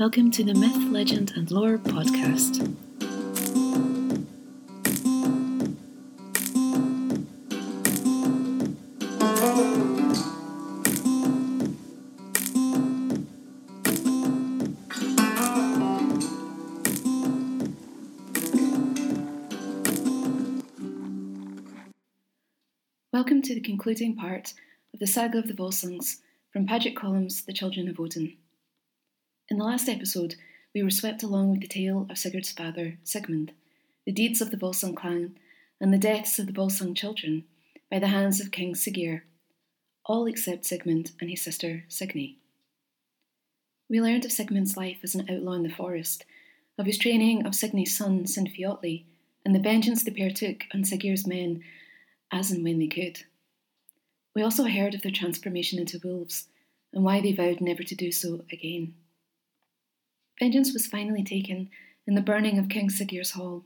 Welcome to the Myth, Legend and Lore podcast. Welcome to the concluding part of the Saga of the Volsungs from Padraic Colum's The Children of Odin. In the last episode, we were swept along with the tale of Sigurd's father, Sigmund, the deeds of the Volsung clan, and the deaths of the Volsung children by the hands of King Siggeir, all except Sigmund and his sister Signy. We learned of Sigmund's life as an outlaw in the forest, of his training of Signy's son Sinfiotli, and the vengeance the pair took on Siggeir's men as and when they could. We also heard of their transformation into wolves and why they vowed never to do so again. Vengeance was finally taken in the burning of King Siggeir's hall,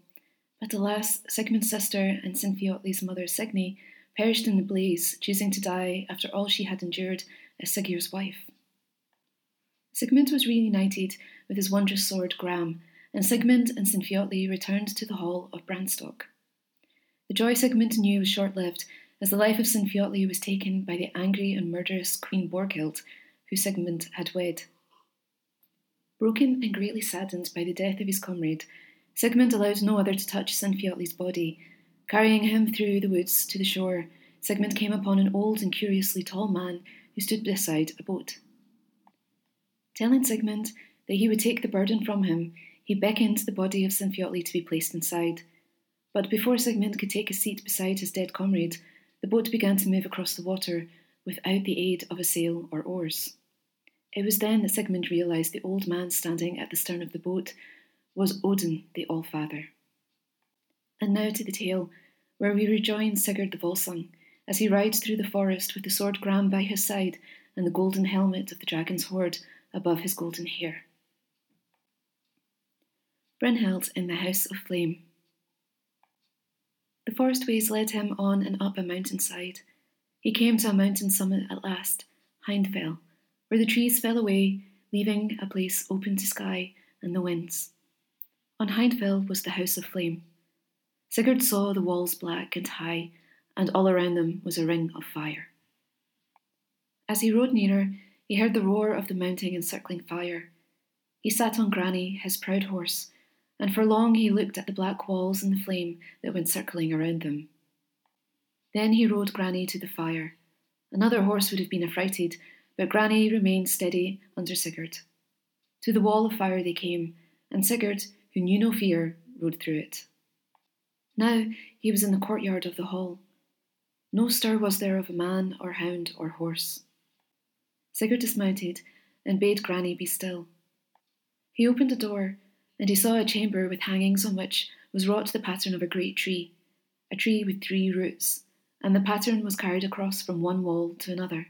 but alas, Sigmund's sister and Sinfiotli's mother Signy perished in the blaze, choosing to die after all she had endured as Siggeir's wife. Sigmund was reunited with his wondrous sword Gram, and Sigmund and Sinfiotli returned to the hall of Branstock. The joy Sigmund knew was short lived, as the life of Sinfiotli was taken by the angry and murderous Queen Borghild, who Sigmund had wed. Broken and greatly saddened by the death of his comrade, Sigmund allowed no other to touch Sinfiotli's body. Carrying him through the woods to the shore, Sigmund came upon an old and curiously tall man who stood beside a boat. Telling Sigmund that he would take the burden from him, he beckoned the body of Sinfiotli to be placed inside. But before Sigmund could take a seat beside his dead comrade, the boat began to move across the water without the aid of a sail or oars. It was then that Sigmund realised the old man standing at the stern of the boat was Odin the Allfather. And now to the tale, where we rejoin Sigurd the Volsung as he rides through the forest with the sword Gram by his side and the golden helmet of the dragon's hoard above his golden hair. Brynhild in the House of Flame. The forest ways led him on and up a mountainside. He came to a mountain summit at last, Hindfell, where the trees fell away, leaving a place open to sky and the winds. On Hindfell was the House of Flame. Sigurd saw the walls black and high, and all around them was a ring of fire. As he rode nearer, he heard the roar of the mounting and circling fire. He sat on Grani, his proud horse, and for long he looked at the black walls and the flame that went circling around them. Then he rode Grani to the fire. Another horse would have been affrighted, but Grani remained steady under Sigurd. To the wall of fire they came, and Sigurd, who knew no fear, rode through it. Now he was in the courtyard of the hall. No stir was there of a man or hound or horse. Sigurd dismounted and bade Grani be still. He opened a door, and he saw a chamber with hangings on which was wrought the pattern of a great tree, a tree with three roots, and the pattern was carried across from one wall to another.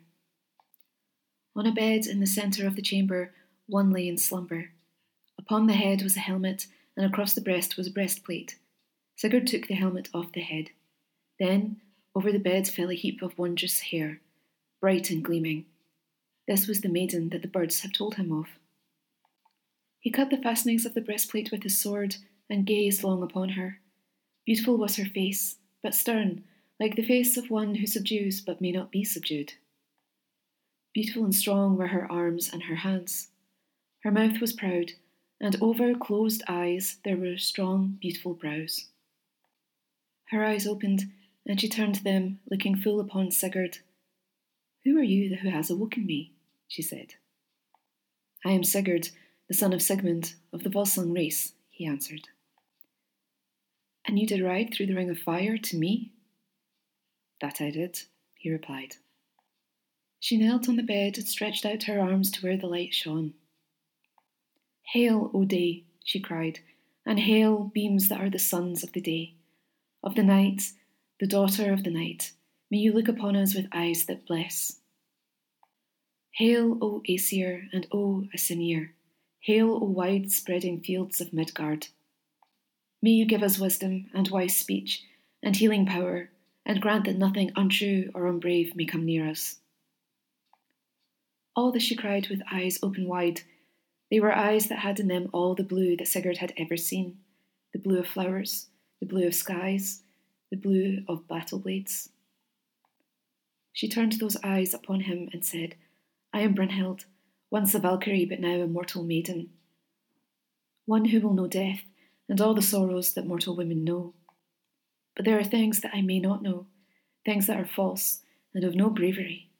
On a bed in the centre of the chamber, one lay in slumber. Upon the head was a helmet, and across the breast was a breastplate. Sigurd took the helmet off the head. Then, over the bed fell a heap of wondrous hair, bright and gleaming. This was the maiden that the birds had told him of. He cut the fastenings of the breastplate with his sword and gazed long upon her. Beautiful was her face, but stern, like the face of one who subdues but may not be subdued. Beautiful and strong were her arms and her hands. Her mouth was proud, and over closed eyes there were strong, beautiful brows. Her eyes opened, and she turned to them, looking full upon Sigurd. Who are you who has awoken me? she said. I am Sigurd, the son of Sigmund, of the Volsung race, he answered. And you did ride through the ring of fire to me? That I did, he replied. She knelt on the bed and stretched out her arms to where the light shone. Hail, O day, she cried, and hail, beams that are the sons of the day. Of the night, the daughter of the night, may you look upon us with eyes that bless. Hail, O Aesir, and O Asyniur. Hail, O wide spreading fields of Midgard. May you give us wisdom and wise speech and healing power, and grant that nothing untrue or unbrave may come near us. All this she cried with eyes open wide, They were eyes that had in them all the blue that Sigurd had ever seen the blue of flowers, the blue of skies, the blue of battle blades. She turned those eyes upon him and said, I am Brynhild, once a Valkyrie, but now a mortal maiden. One who will know death and all the sorrows that mortal women know. But there are things that I may not know, things that are false and of no bravery.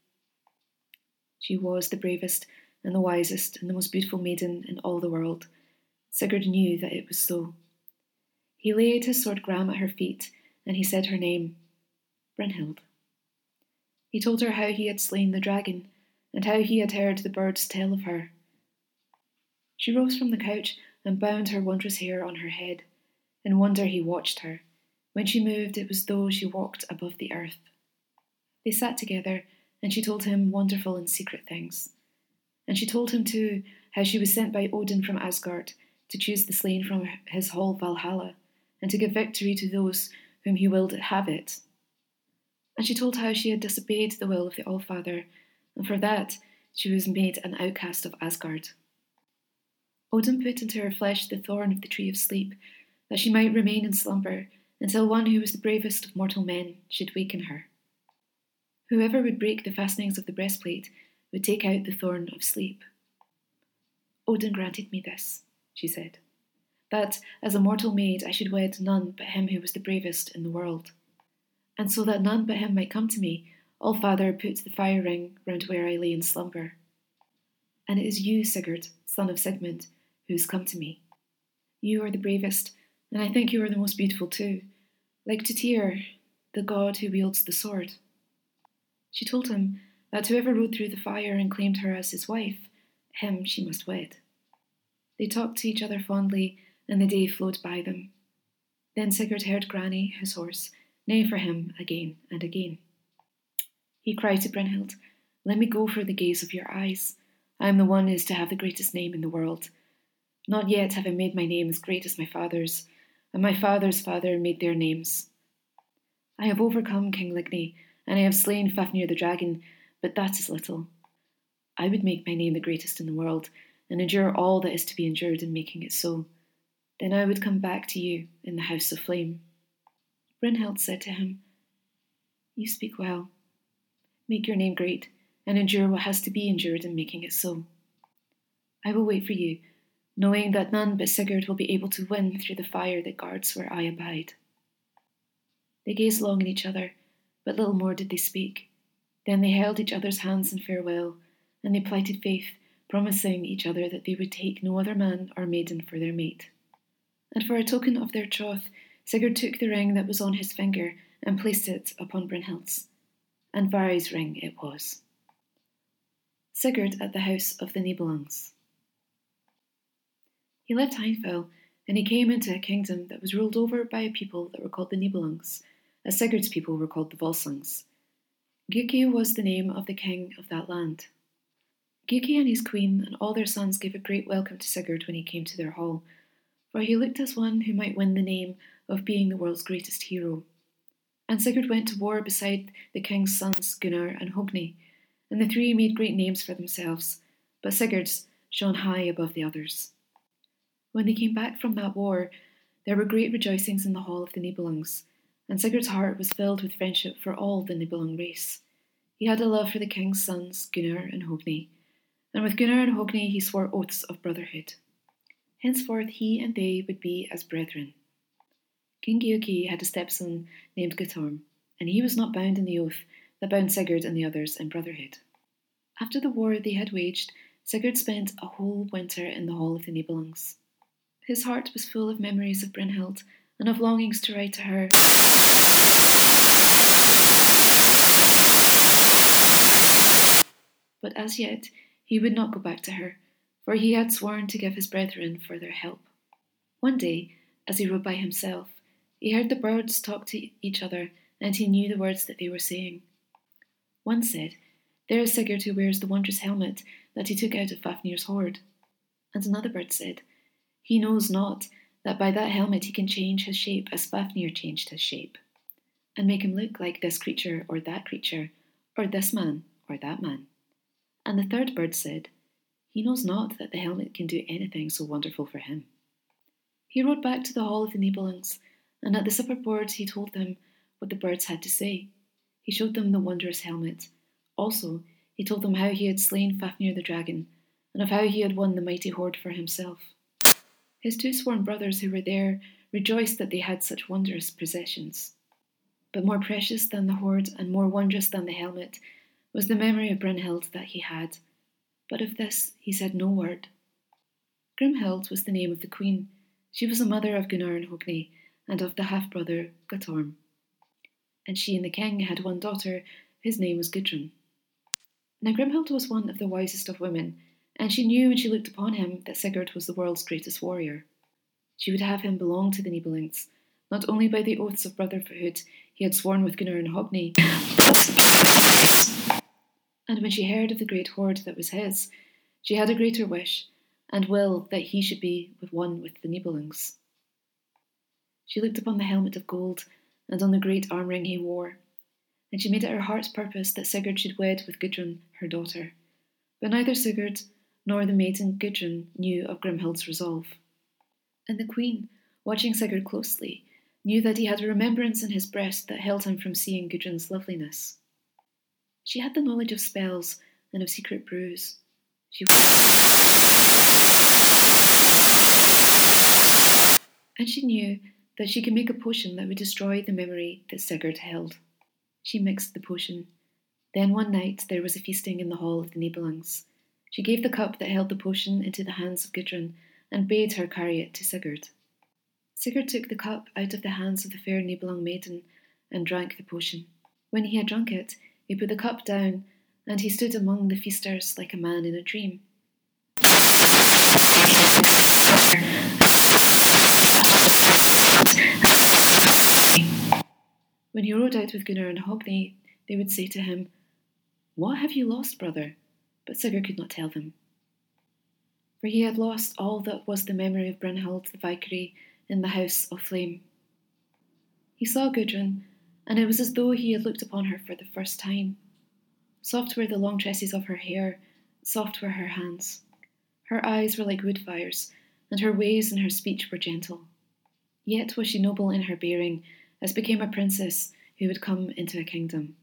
She was the bravest and the wisest and the most beautiful maiden in all the world. Sigurd knew that it was so. He laid his sword Gram at her feet, and he said her name, Brynhild. He told her how he had slain the dragon, and how he had heard the birds tell of her. She rose from the couch and bound her wondrous hair on her head. In wonder he watched her. When she moved, it was though she walked above the earth. They sat together, and she told him wonderful and secret things. And she told him, too, how she was sent by Odin from Asgard to choose the slain from his hall Valhalla, and to give victory to those whom he willed have it. And she told how she had disobeyed the will of the Allfather, and for that she was made an outcast of Asgard. Odin put into her flesh the thorn of the tree of sleep, that she might remain in slumber until one who was the bravest of mortal men should waken her. Whoever would break the fastenings of the breastplate would take out the thorn of sleep. Odin granted me this, she said that, as a mortal maid, I should wed none but him who was the bravest in the world. And so that none but him might come to me, Allfather put the fire ring round where I lay in slumber. And it is you, Sigurd, son of Sigmund, who has come to me. You are the bravest, and I think you are the most beautiful too, like to Tyr, the god who wields the sword. She told him that whoever rode through the fire and claimed her as his wife, him she must wed. They talked to each other fondly and the day flowed by them. Then Sigurd heard Grani, his horse, neigh for him again and again. He cried to Brynhild, Let me go for the gaze of your eyes. I am the one who is to have the greatest name in the world. Not yet have I made my name as great as my father's, and my father's father made their names. I have overcome King Lygni, and I have slain Fafnir the dragon, but that is little. I would make my name the greatest in the world, and endure all that is to be endured in making it so. Then I would come back to you in the house of flame. Brynhild said to him, You speak well. Make your name great, and endure what has to be endured in making it so. I will wait for you, knowing that none but Sigurd will be able to win through the fire that guards where I abide. They gazed long at each other, but little more did they speak. Then they held each other's hands in farewell, and they plighted faith, promising each other that they would take no other man or maiden for their mate and for a token of their troth, Sigurd took the ring that was on his finger and placed it upon Brynhild's, Andvari's ring it was. Sigurd at the house of the Nibelungs. He left Hindfell, and he came into a kingdom that was ruled over by a people that were called the Nibelungs, as Sigurd's people were called the Volsungs. Giuki was the name of the king of that land. Giuki and his queen and all their sons gave a great welcome to Sigurd when he came to their hall, for he looked as one who might win the name of being the world's greatest hero. And Sigurd went to war beside the king's sons Gunnar and Hogni, and the three made great names for themselves, but Sigurd's shone high above the others. When they came back from that war, there were great rejoicings in the hall of the Nibelungs, and Sigurd's heart was filled with friendship for all the Nibelung race. He had a love for the king's sons, Gunnar and Hogni, and with Gunnar and Hogni he swore oaths of brotherhood. Henceforth he and they would be as brethren. King Giuki had a stepson named Guttorm, and he was not bound in the oath that bound Sigurd and the others in brotherhood. After the war they had waged, Sigurd spent a whole winter in the hall of the Nibelungs. His heart was full of memories of Brynhild and of longings to write to her. But as yet he would not go back to her, for he had sworn to give his brethren further help. One day, as he rode by himself, he heard the birds talk to each other, and he knew the words that they were saying. One said, There is Sigurd who wears the wondrous helmet that he took out of Fafnir's hoard. And another bird said, He knows not that by that helmet he can change his shape as Fafnir changed his shape, and make him look like this creature or that creature, or this man or that man. And the third bird said, He knows not that the helmet can do anything so wonderful for him. He rode back to the hall of the Nibelungs, and at the supper board he told them what the birds had to say. He showed them the wondrous helmet. Also, he told them how he had slain Fafnir the dragon, and of how he had won the mighty hoard for himself. His two sworn brothers who were there rejoiced that they had such wondrous possessions. But more precious than the hoard and more wondrous than the helmet was the memory of Brynhild that he had. But of this he said no word. Grimhild was the name of the queen. She was the mother of Gunnar and Hogni, and of the half brother Guttorm. And she and the king had one daughter, whose name was Gudrun. Now Grimhild was one of the wisest of women, and she knew when she looked upon him that Sigurd was the world's greatest warrior. She would have him belong to the Nibelungs, not only by the oaths of brotherhood he had sworn with Gunnar and Hogni, and when she heard of the great hoard that was his, she had a greater wish and will that he should be with one with the Nibelungs. She looked upon the helmet of gold and on the great arm ring he wore, and she made it her heart's purpose that Sigurd should wed with Gudrun, her daughter. But neither Sigurd nor the maiden Gudrun knew of Grimhild's resolve. And the queen, watching Sigurd closely, knew that he had a remembrance in his breast that held him from seeing Gudrun's loveliness. She had the knowledge of spells and of secret brews. She and she knew that she could make a potion that would destroy the memory that Sigurd held. She mixed the potion. Then one night there was a feasting in the hall of the Nibelungs. She gave the cup that held the potion into the hands of Gudrun and bade her carry it to Sigurd. Sigurd took the cup out of the hands of the fair Nibelung maiden and drank the potion. When he had drunk it, he put the cup down, and he stood among the feasters like a man in a dream. When he rode out with Gunnar and Hogni, they would say to him, What have you lost, brother? But Sigurd could not tell them. For he had lost all that was the memory of Brynhild the Valkyrie in the house of flame. He saw Gudrun and it was as though he had looked upon her for the first time. Soft were the long tresses of her hair, soft were her hands. Her eyes were like wood fires, and her ways and her speech were gentle. Yet was she noble in her bearing, as became a princess who would come into a kingdom.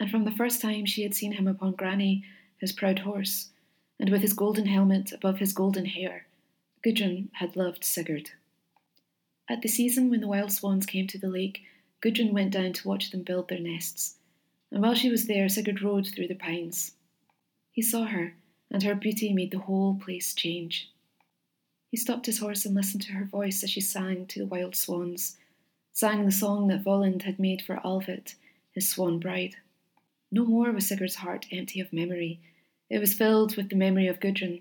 And from the first time she had seen him upon Grani, his proud horse, and with his golden helmet above his golden hair, Gudrun had loved Sigurd. At the season when the wild swans came to the lake, Gudrun went down to watch them build their nests, and while she was there, Sigurd rode through the pines. He saw her, and her beauty made the whole place change. He stopped his horse and listened to her voice as she sang to the wild swans, sang the song that Volund had made for Alvit, his swan bride. No more was Sigurd's heart empty of memory. It was filled with the memory of Gudrun,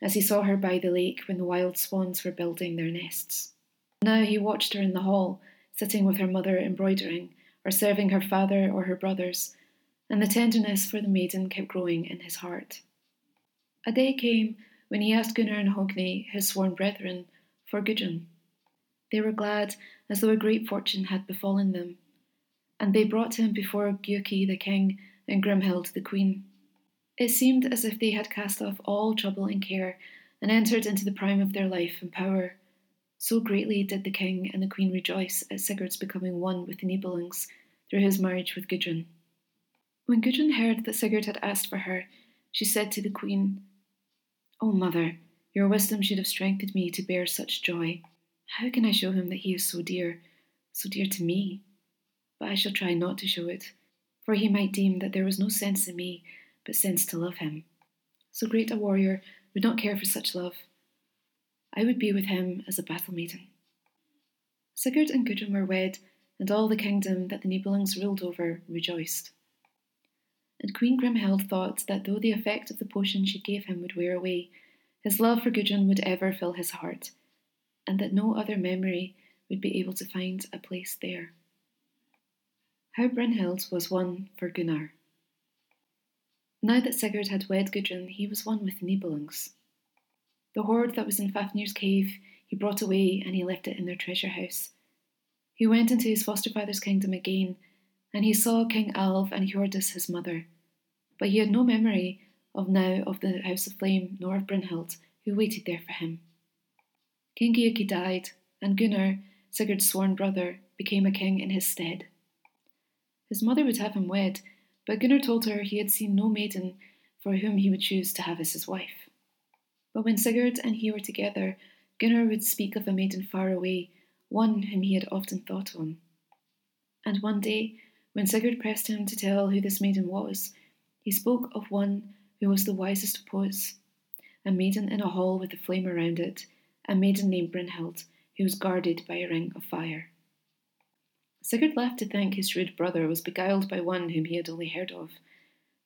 as he saw her by the lake when the wild swans were building their nests. Now he watched her in the hall, sitting with her mother embroidering, or serving her father or her brothers, and the tenderness for the maiden kept growing in his heart. A day came when he asked Gunnar and Hogni, his sworn brethren, for Gudrun. They were glad, as though a great fortune had befallen them, and they brought him before Giuki the king and Grimhild the queen. It seemed as if they had cast off all trouble and care and entered into the prime of their life and power. So greatly did the king and the queen rejoice at Sigurd's becoming one with the Nibelungs through his marriage with Gudrun. When Gudrun heard that Sigurd had asked for her, she said to the queen, O oh, mother, your wisdom should have strengthened me to bear such joy. How can I show him that he is so dear, so dear to me? But I shall try not to show it, for he might deem that there was no sense in me but sense to love him. So great a warrior would not care for such love, I would be with him as a battle maiden. Sigurd and Gudrun were wed, and all the kingdom that the Nibelungs ruled over rejoiced. And Queen Grimhild thought that though the effect of the potion she gave him would wear away, his love for Gudrun would ever fill his heart, and that no other memory would be able to find a place there. How Brynhild was won for Gunnar. Now that Sigurd had wed Gudrun, he was one with the Nibelungs. The hoard that was in Fafnir's cave he brought away and he left it in their treasure house. He went into his foster father's kingdom again, and he saw King Alv and Hjordis his mother, but he had no memory of now of the House of Flame nor of Brynhild, who waited there for him. King Giuki died, and Gunnar, Sigurd's sworn brother, became a king in his stead. His mother would have him wed, but Gunnar told her he had seen no maiden for whom he would choose to have as his wife. But when Sigurd and he were together, Gunnar would speak of a maiden far away, one whom he had often thought on. And one day, when Sigurd pressed him to tell who this maiden was, he spoke of one who was the wisest of poets, a maiden in a hall with a flame around it, a maiden named Brynhild, who was guarded by a ring of fire. Sigurd laughed to think his shrewd brother was beguiled by one whom he had only heard of.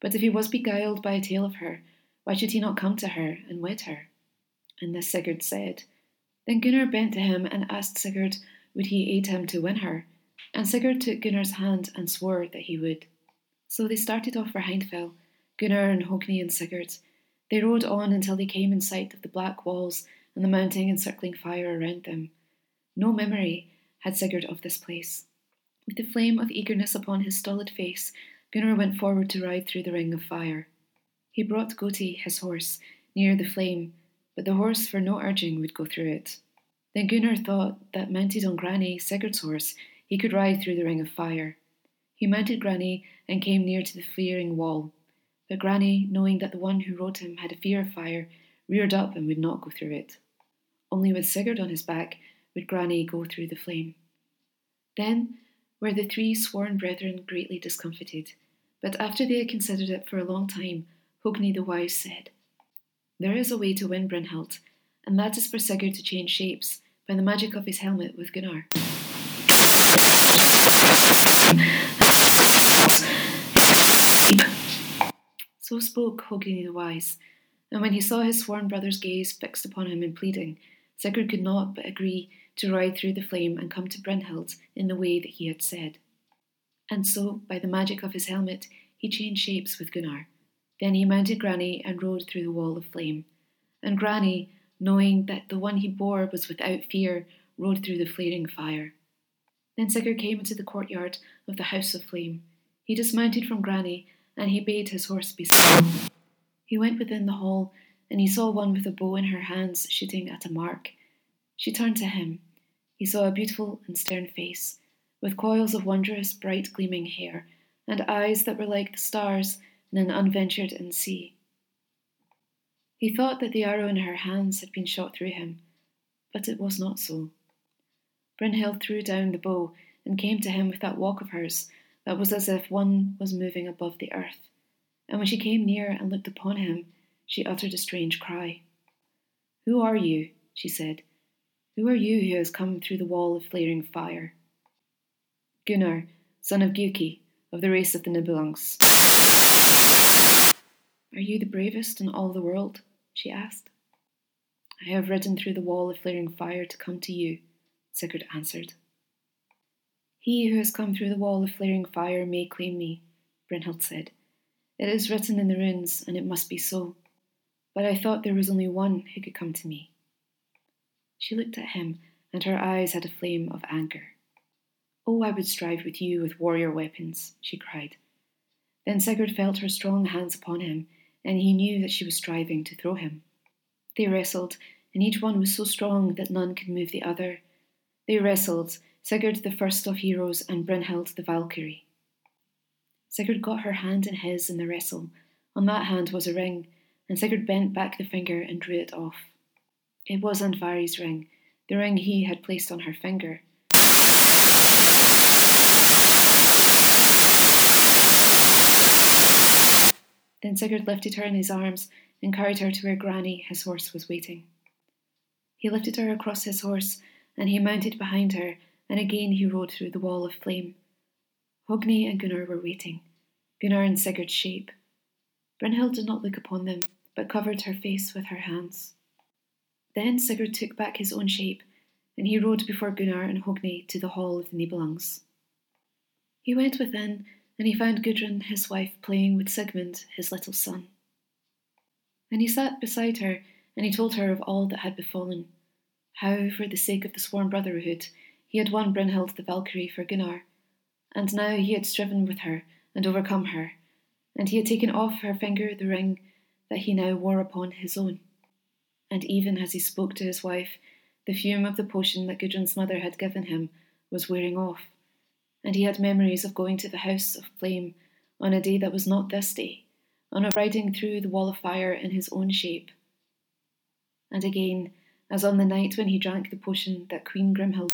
But if he was beguiled by a tale of her, why should he not come to her and wed her? And this Sigurd said. Then Gunnar bent to him and asked Sigurd would he aid him to win her, and Sigurd took Gunnar's hand and swore that he would. So they started off for Hindfell, Gunnar and Hogni and Sigurd. They rode on until they came in sight of the black walls and the mounting and circling fire around them. No memory had Sigurd of this place. With the flame of eagerness upon his stolid face, Gunnar went forward to ride through the ring of fire. He brought Goti, his horse, near the flame, but the horse, for no urging, would go through it. Then Gunnar thought that mounted on Grani, Sigurd's horse, he could ride through the ring of fire. He mounted Grani and came near to the flaring wall. But Grani, knowing that the one who rode him had a fear of fire, reared up and would not go through it. Only with Sigurd on his back would Grani go through the flame. Then were the three sworn brethren greatly discomfited. But after they had considered it for a long time, Hogni the Wise said, There is a way to win Brynhild, and that is for Sigurd to change shapes by the magic of his helmet with Gunnar. So spoke Hogni the Wise, and when he saw his sworn brother's gaze fixed upon him in pleading, Sigurd could not but agree to ride through the flame and come to Brynhild in the way that he had said. And so, by the magic of his helmet, he changed shapes with Gunnar. Then he mounted Grani and rode through the wall of flame. And Grani, knowing that the one he bore was without fear, rode through the flaring fire. Then Sigurd came into the courtyard of the house of flame. He dismounted from Grani, and he bade his horse be still. He went within the hall, and he saw one with a bow in her hands shooting at a mark. She turned to him. He saw a beautiful and stern face, with coils of wondrous, bright gleaming hair, and eyes that were like the stars in an unventured in sea. He thought that the arrow in her hands had been shot through him, but it was not so. Brynhild threw down the bow and came to him with that walk of hers that was as if one was moving above the earth. And when she came near and looked upon him, she uttered a strange cry. Who are you? she said. Who are you who has come through the wall of flaring fire? Gunnar, son of Giuki, of the race of the Nibelungs. Are you the bravest in all the world? she asked. I have ridden through the wall of flaring fire to come to you, Sigurd answered. He who has come through the wall of flaring fire may claim me, Brynhild said. It is written in the runes, and it must be so. But I thought there was only one who could come to me. She looked at him, and her eyes had a flame of anger. Oh, I would strive with you with warrior weapons, she cried. Then Sigurd felt her strong hands upon him, and he knew that she was striving to throw him. They wrestled, and each one was so strong that none could move the other. They wrestled, Sigurd the first of heroes and Brynhild the Valkyrie. Sigurd got her hand in his in the wrestle. On that hand was a ring, and Sigurd bent back the finger and drew it off. It was Andvari's ring, the ring he had placed on her finger. Then Sigurd lifted her in his arms and carried her to where Grani, his horse, was waiting. He lifted her across his horse, and he mounted behind her, and again he rode through the wall of flame. Hogni and Gunnar were waiting, Gunnar in Sigurd's shape. Brynhild did not look upon them, but covered her face with her hands. Then Sigurd took back his own shape, and he rode before Gunnar and Hogni to the hall of the Nibelungs. He went within, and he found Gudrun, his wife, playing with Sigmund, his little son. And he sat beside her, and he told her of all that had befallen, how, for the sake of the sworn brotherhood, he had won Brynhild the Valkyrie for Gunnar, and now he had striven with her and overcome her, and he had taken off her finger the ring that he now wore upon his own. And even as he spoke to his wife, the fume of the potion that Gudrun's mother had given him was wearing off, and he had memories of going to the house of flame on a day that was not this day, on of riding through the wall of fire in his own shape. And again, as on the night when he drank the potion that Queen Grimhild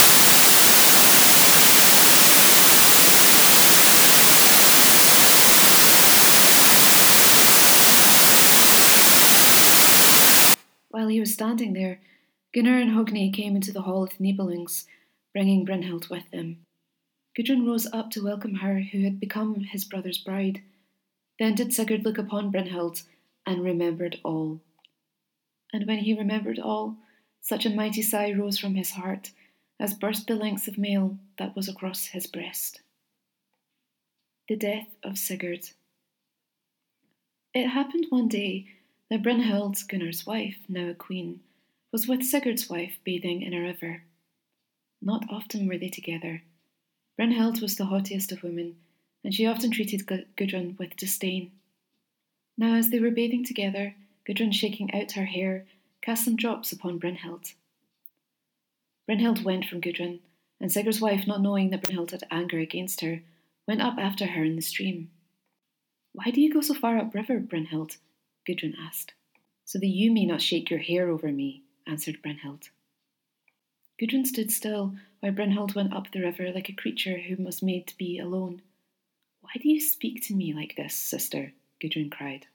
While he was standing there, Gunnar and Hogni came into the hall of the Nibelungs, bringing Brynhild with them. Gudrun rose up to welcome her who had become his brother's bride. Then did Sigurd look upon Brynhild and remembered all. And when he remembered all, such a mighty sigh rose from his heart as burst the lengths of mail that was across his breast. The death of Sigurd. It happened one day that Brynhild, Gunnar's wife, now a queen, was with Sigurd's wife bathing in a river. Not often were they together. Brynhild was the haughtiest of women, and she often treated Gudrun with disdain. Now, as they were bathing together, Gudrun, shaking out her hair, cast some drops upon Brynhild. Brynhild went from Gudrun, and Sigurd's wife, not knowing that Brynhild had anger against her, went up after her in the stream. Why do you go so far up river, Brynhild? Gudrun asked. So that you may not shake your hair over me, answered Brynhild. Gudrun stood still while Brynhild went up the river like a creature who was made to be alone. Why do you speak to me like this, sister? Gudrun cried.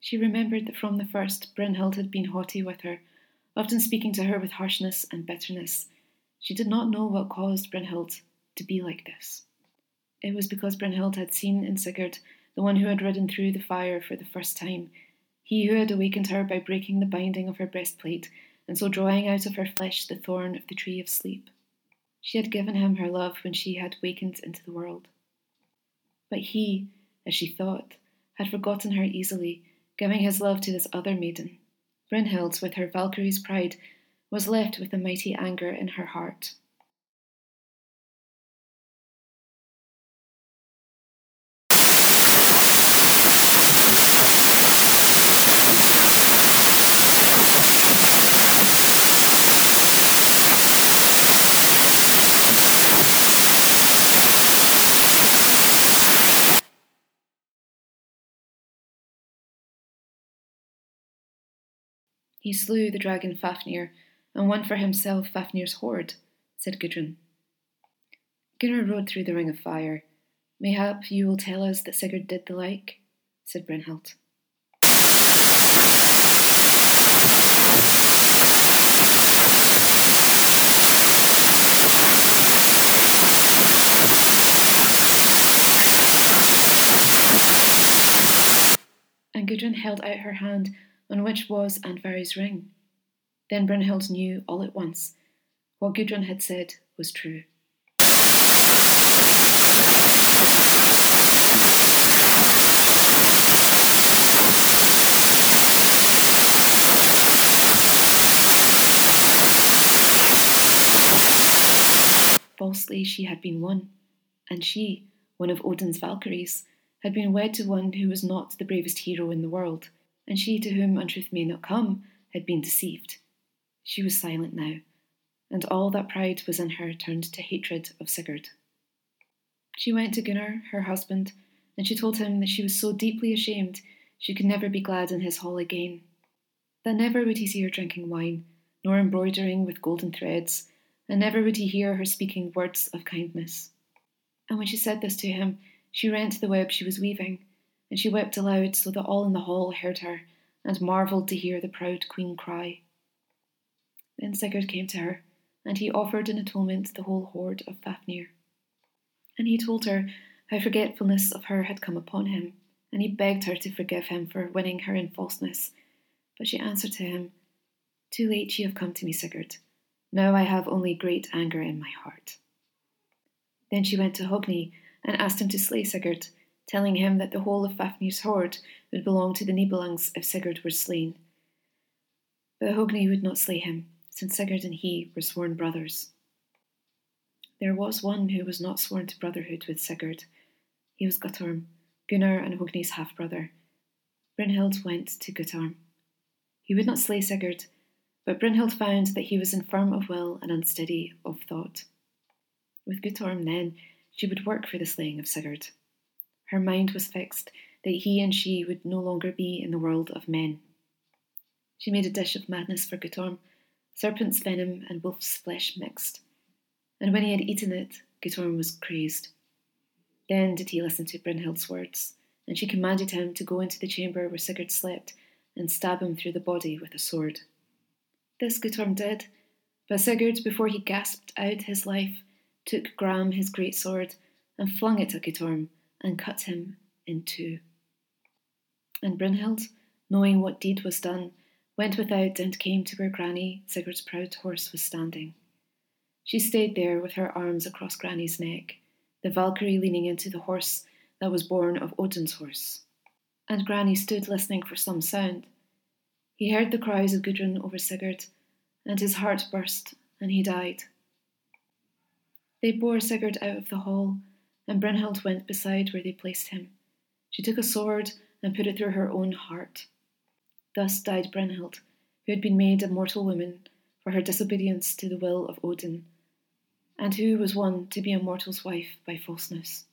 She remembered that from the first Brynhild had been haughty with her, often speaking to her with harshness and bitterness. She did not know what caused Brynhild to be like this. It was because Brynhild had seen in Sigurd the one who had ridden through the fire for the first time, he who had awakened her by breaking the binding of her breastplate, and so drawing out of her flesh the thorn of the tree of sleep. She had given him her love when she had wakened into the world. But he, as she thought, had forgotten her easily, giving his love to this other maiden. Brynhild, with her Valkyrie's pride, was left with a mighty anger in her heart. He slew the dragon Fafnir, and won for himself Fafnir's hoard, said Gudrun. Gunnar rode through the ring of fire. Mayhap you will tell us that Sigurd did the like, said Brynhild. And Gudrun held out her hand on which was Andvari's ring. Then Brynhild knew all at once what Gudrun had said was true. Falsely she had been won, and she, one of Odin's Valkyries, had been wed to one who was not the bravest hero in the world and she to whom untruth may not come had been deceived. She was silent now, and all that pride was in her turned to hatred of Sigurd. She went to Gunnar, her husband, and she told him that she was so deeply ashamed she could never be glad in his hall again, that never would he see her drinking wine, nor embroidering with golden threads, and never would he hear her speaking words of kindness. And when she said this to him, she rent the web she was weaving and she wept aloud so that all in the hall heard her, and marvelled to hear the proud queen cry. Then Sigurd came to her, and he offered in atonement the whole hoard of Fafnir. And he told her how forgetfulness of her had come upon him, and he begged her to forgive him for winning her in falseness. But she answered to him, Too late you have come to me, Sigurd. Now I have only great anger in my heart. Then she went to Hogni and asked him to slay Sigurd, telling him that the whole of Fafnir's hoard would belong to the Nibelungs if Sigurd were slain. But Hogni would not slay him, since Sigurd and he were sworn brothers. There was one who was not sworn to brotherhood with Sigurd. He was Guttorm, Gunnar and Hogni's half brother. Brynhild went to Guttorm. He would not slay Sigurd, but Brynhild found that he was infirm of will and unsteady of thought. With Guttorm, then, she would work for the slaying of Sigurd. Her mind was fixed that he and she would no longer be in the world of men. She made a dish of madness for Guttorm, serpent's venom and wolf's flesh mixed. And when he had eaten it, Guttorm was crazed. Then did he listen to Brynhild's words, and she commanded him to go into the chamber where Sigurd slept and stab him through the body with a sword. This Guttorm did, but Sigurd, before he gasped out his life, took Gram his great sword and flung it at Guttorm and cut him in two. And Brynhild, knowing what deed was done, went without and came to where Grani, Sigurd's proud horse, was standing. She stayed there with her arms across Grani's neck, the Valkyrie leaning into the horse that was born of Odin's horse. And Grani stood listening for some sound. He heard the cries of Gudrun over Sigurd, and his heart burst, and he died. They bore Sigurd out of the hall, and Brynhild went beside where they placed him. She took a sword and put it through her own heart. Thus died Brynhild, who had been made a mortal woman for her disobedience to the will of Odin, and who was won to be a mortal's wife by falseness.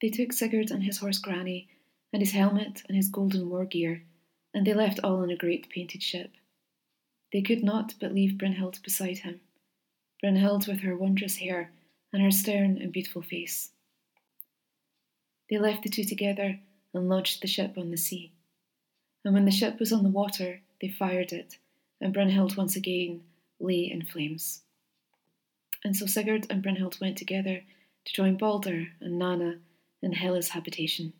They took Sigurd and his horse Grani, and his helmet and his golden war gear, and they left all on a great painted ship. They could not but leave Brynhild beside him, Brynhild with her wondrous hair and her stern and beautiful face. They left the two together and launched the ship on the sea. And when the ship was on the water, they fired it, and Brynhild once again lay in flames. And so Sigurd and Brynhild went together to join Balder and Nanna in Hela's habitation.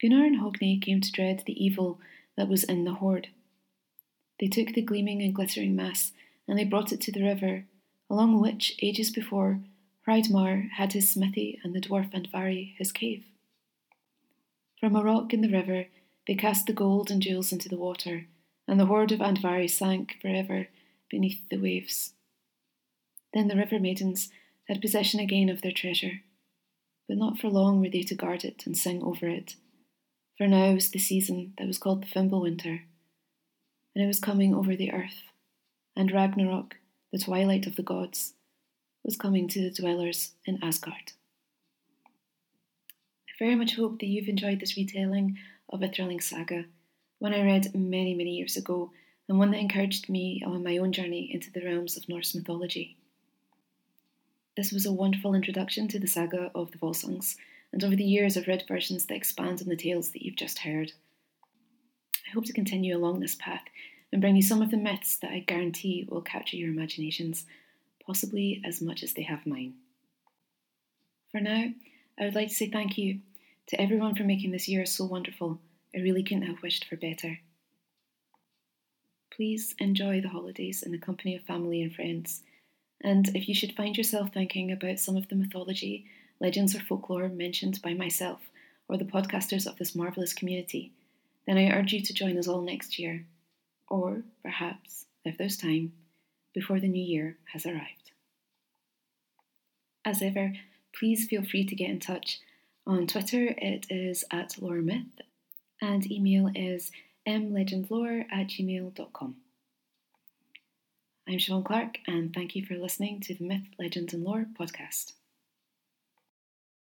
Gunnar and Hogni came to dread the evil that was in the hoard. They took the gleaming and glittering mass, and they brought it to the river, along which, ages before, Hreidmar had his smithy and the dwarf Andvari his cave. From a rock in the river, they cast the gold and jewels into the water, and the hoard of Andvari sank forever beneath the waves. Then the river maidens had possession again of their treasure, but not for long were they to guard it and sing over it, for now was the season that was called the Fimbul Winter, and it was coming over the earth, and Ragnarok, the twilight of the gods, was coming to the dwellers in Asgard. I very much hope that you've enjoyed this retelling of a thrilling saga, one I read many, many years ago, and one that encouraged me on my own journey into the realms of Norse mythology. This was a wonderful introduction to the saga of the Volsungs, and over the years I've read versions that expand on the tales that you've just heard. I hope to continue along this path and bring you some of the myths that I guarantee will capture your imaginations possibly as much as they have mine. For now, I would like to say thank you to everyone for making this year so wonderful. I really couldn't have wished for better. Please enjoy the holidays in the company of family and friends. And if you should find yourself thinking about some of the mythology, legends, or folklore mentioned by myself or the podcasters of this marvellous community, then I urge you to join us all next year, or perhaps, if there's time, before the new year has arrived. As ever, please feel free to get in touch. On Twitter, it is at loremyth, and email is mlegendlore at gmail.com. I'm Siobhan Clark, and thank you for listening to the Myth, Legends and Lore podcast.